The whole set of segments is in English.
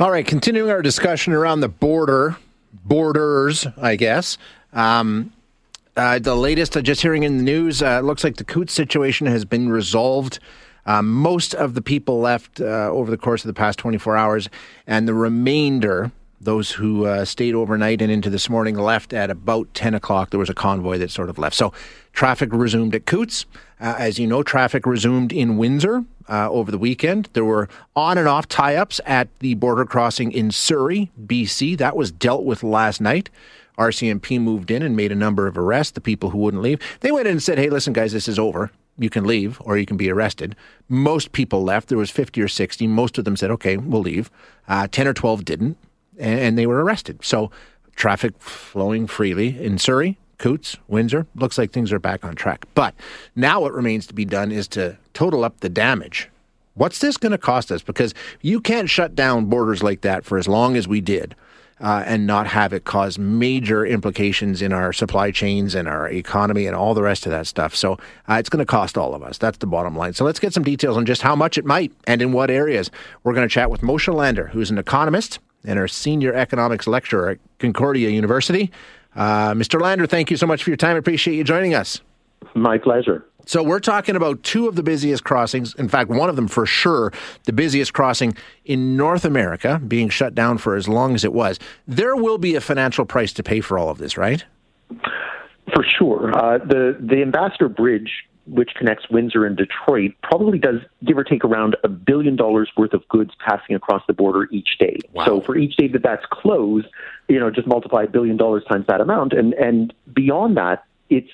All right, continuing our discussion around the border, borders, I guess. Um, uh, the latest, uh, just hearing in the news, uh, looks like the Coutts situation has been resolved. Uh, most of the people left uh, over the course of the past 24 hours, and the remainder, those who uh, stayed overnight and into this morning, left at about 10 o'clock. There was a convoy that sort of left. So traffic resumed at Coutts. as you know, traffic resumed in Windsor over the weekend. There were on and off tie ups at the border crossing in Surrey, BC. That was dealt with last night. RCMP moved in and made a number of arrests, the people who wouldn't leave. They went in and said, hey, listen, guys, this is over. You can leave or you can be arrested. Most people left. There was 50 or 60. Most of them said, okay, we'll leave. Uh, 10 or 12 didn't, and they were arrested. So traffic flowing freely in Surrey, Coutts, Windsor. Looks like things are back on track. But now what remains to be done is to total up the damage. What's this going to cost us? Because you can't shut down borders like that for as long as we did uh, and not have it cause major implications in our supply chains and our economy and all the rest of that stuff. So uh, it's going to cost all of us. That's the bottom line. So let's get some details on just how much it might and in what areas. We're going to chat with Moshe Lander, who's an economist and our senior economics lecturer at Concordia University. Uh, Mr. Lander, thank you so much for your time. I appreciate you joining us. My pleasure. So we're talking about two of the busiest crossings. In fact, one of them for sure, the busiest crossing in North America, being shut down for as long as it was. There will be a financial price to pay for all of this, right? For sure. Uh, the the Ambassador Bridge, which connects Windsor and Detroit, probably does give or take around a billion dollars worth of goods passing across the border each day. Wow. So for each day that that's closed, you know, just multiply a billion dollars times that amount, and and beyond that, it's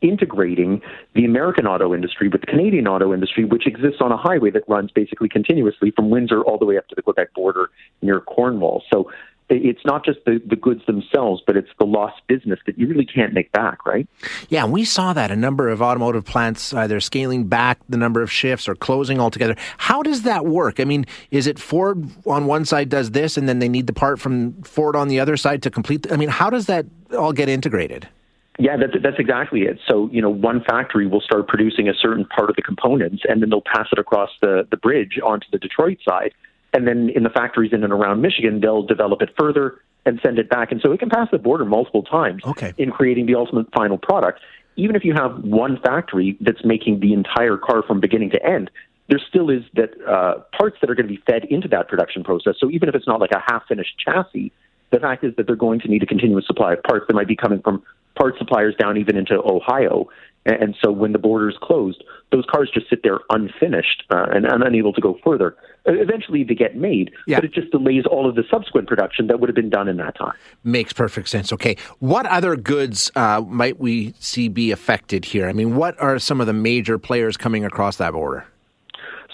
integrating the American auto industry with the Canadian auto industry, which exists on a highway that runs basically continuously from Windsor all the way up to the Quebec border near Cornwall. So it's not just the, the goods themselves, but it's the lost business that you really can't make back, right? Yeah, we saw that a number of automotive plants either scaling back the number of shifts or closing altogether. How does that work? I mean, is it Ford on one side does this and then they need the part from Ford on the other side to complete? I mean, how does that all get integrated? Yeah, that's, that's exactly it. So, you know, one factory will start producing a certain part of the components, and then they'll pass it across the, the bridge onto the Detroit side. And then in the factories in and around Michigan, they'll develop it further and send it back. And so it can pass the border multiple times okay. in creating the ultimate final product. Even if you have one factory that's making the entire car from beginning to end, there still is that uh, parts that are going to be fed into that production process. So even if it's not like a half finished chassis, the fact is that they're going to need a continuous supply of parts that might be coming from part suppliers down even into Ohio. And so when the borders closed, those cars just sit there unfinished uh, and, and, unable to go further. Eventually they get made, yeah. but it just delays all of the subsequent production that would have been done in that time. Makes perfect sense. Okay. What other goods uh, might we see be affected here? I mean, what are some of the major players coming across that border?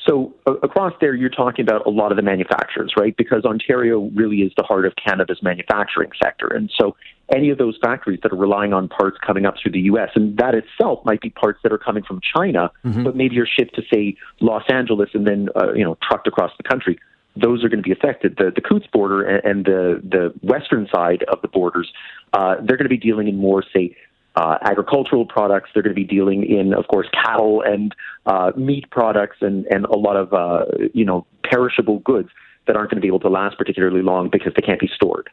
So uh, across there, you're talking about a lot of the manufacturers, right? Because Ontario really is the heart of Canada's manufacturing sector. And so any of those factories that are relying on parts coming up through the U.S., and that itself might be parts that are coming from China, mm-hmm. but maybe are shipped to, say, Los Angeles and then, uh, you know, trucked across the country. Those are going to be affected. The, the Coutts border and, and the, the western side of the borders, uh, they're going to be dealing in more, say, uh, agricultural products. They're going to be dealing in, of course, cattle and uh, meat products and, and a lot of, uh, you know, perishable goods that aren't going to be able to last particularly long because they can't be stored.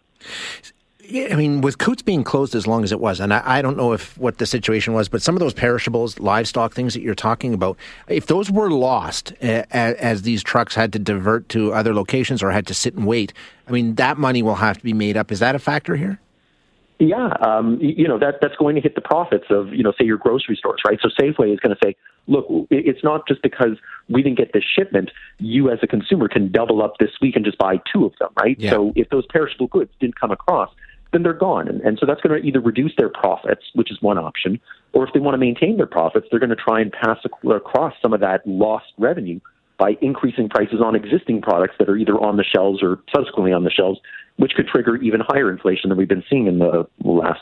Yeah, I mean, with Coutts being closed as long as it was, and I, I, don't know if what the situation was, but some of those perishables, livestock things that you're talking about, if those were lost uh, as these trucks had to divert to other locations or had to sit and wait, I mean, that money will have to be made up. Is that a factor here? Yeah, um, you know that that's going to hit the profits of you know say your grocery stores, right? So Safeway is going to say, look, it's not just because we didn't get this shipment. You as a consumer can double up this week and just buy two of them, right? Yeah. So if those perishable goods didn't come across, then they're gone, and, and so that's going to either reduce their profits, which is one option, or if they want to maintain their profits, they're going to try and pass across some of that lost revenue by increasing prices on existing products that are either on the shelves or subsequently on the shelves which could trigger even higher inflation than we've been seeing in the last.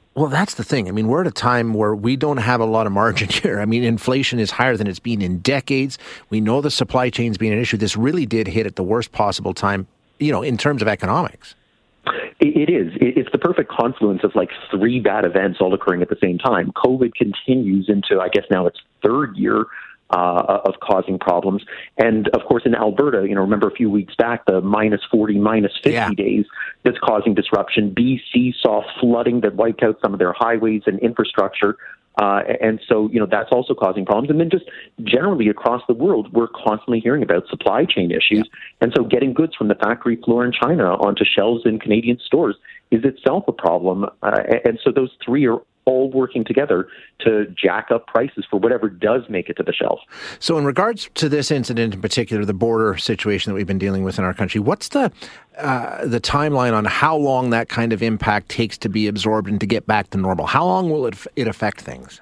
Well, that's the thing. I mean, we're at a time where we don't have a lot of margin here. I mean, inflation is higher than it's been in decades. We know the supply chain's been an issue. This really did hit at the worst possible time, you know, in terms of economics. It is. It's the perfect confluence of like three bad events all occurring at the same time. COVID continues into, I guess now its third year uh, of causing problems. And of course, in Alberta, you know, remember a few weeks back, the minus 40, minus 50 Yeah. days that's causing disruption. BC saw flooding that wiped out some of their highways and infrastructure. Uh, and so, you know, that's also causing problems. And then just generally across the world, we're constantly hearing about supply chain issues. And so getting goods from the factory floor in China onto shelves in Canadian stores is itself a problem. Uh, and so those three are all working together to jack up prices for whatever does make it to the shelf. So, in regards to this incident in particular, the border situation that we've been dealing with in our country, what's the uh, the timeline on how long that kind of impact takes to be absorbed and to get back to normal? How long will it it affect things?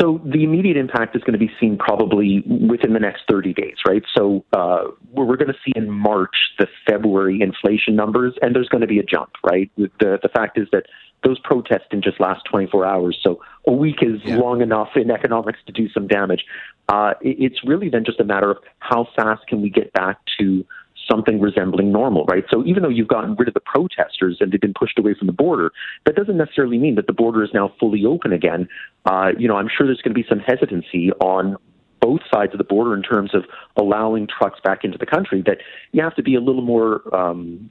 So the immediate impact is going to be seen probably within the next 30 days, right? So uh, we're, we're going to see in March the February inflation numbers, and there's going to be a jump, right? The the fact is that those protests didn't just last 24 hours, so a week is Yeah. long enough in economics to do some damage. Uh, it's really then just a matter of how fast can we get back to something resembling normal, right? So even though you've gotten rid of the protesters and they've been pushed away from the border, that doesn't necessarily mean that the border is now fully open again. Uh, you know, I'm sure there's going to be some hesitancy on both sides of the border in terms of allowing trucks back into the country. That you have to be a little more. Um,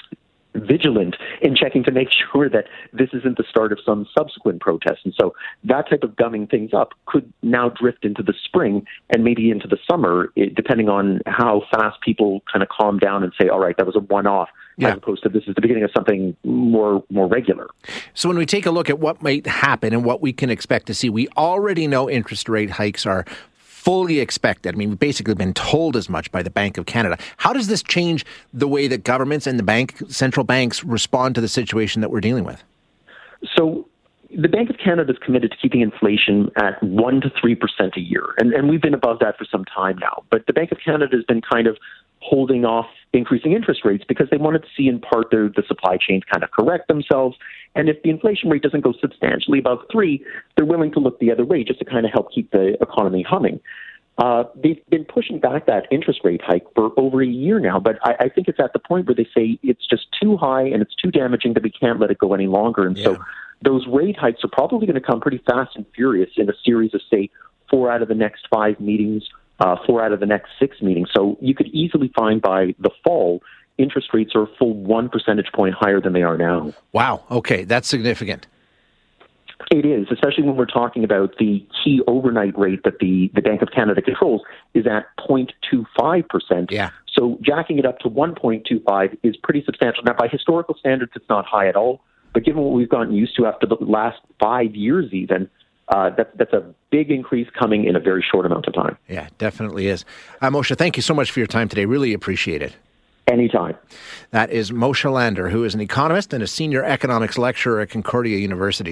vigilant in checking to make sure that this isn't the start of some subsequent protest. And so that type of gumming things up could now drift into the spring and maybe into the summer, eh, depending on how fast people kind of calm down and say, all right, that was a one off, Yeah. as opposed to this is the beginning of something more more regular. So, when we take a look at what might happen and what we can expect to see, we already know interest rate hikes are fully expected. I mean, we've basically been told as much by the Bank of Canada. How does this change the way that governments and the bank central banks respond to the situation that we're dealing with? So the Bank of Canada is committed to keeping inflation at 1 to 3% a year. And, and we've been above that for some time now. But the Bank of Canada has been kind of holding off increasing interest rates because they wanted to see in part the, the supply chains kind of correct themselves. And if the inflation rate doesn't go substantially above 3, they're willing to look the other way just to kind of help keep the economy humming. Uh, they've been pushing back that interest rate hike for over a year now, but I, I think it's at the point where they say it's just too high and it's too damaging that we can't let it go any longer. And Yeah. so those rate hikes are probably going to come pretty fast and furious in a series of, say, four out of the next five meetings, uh, four out of the next six meetings. So you could easily find by the fall, interest rates are a full one percentage point higher than they are now. Wow. Okay, that's significant. It is, especially when we're talking about the key overnight rate that the, the Bank of Canada controls is at 0.25%. Yeah. So jacking it up to 1.25 is pretty substantial. Now, by historical standards, it's not high at all. But given what we've gotten used to after the last five years, even, uh, that, that's a big increase coming in a very short amount of time. Yeah, definitely is. Uh, Moshe, thank you so much for your time today. Really appreciate it. Anytime. That is Moshe Lander, who is an economist and a senior economics lecturer at Concordia University.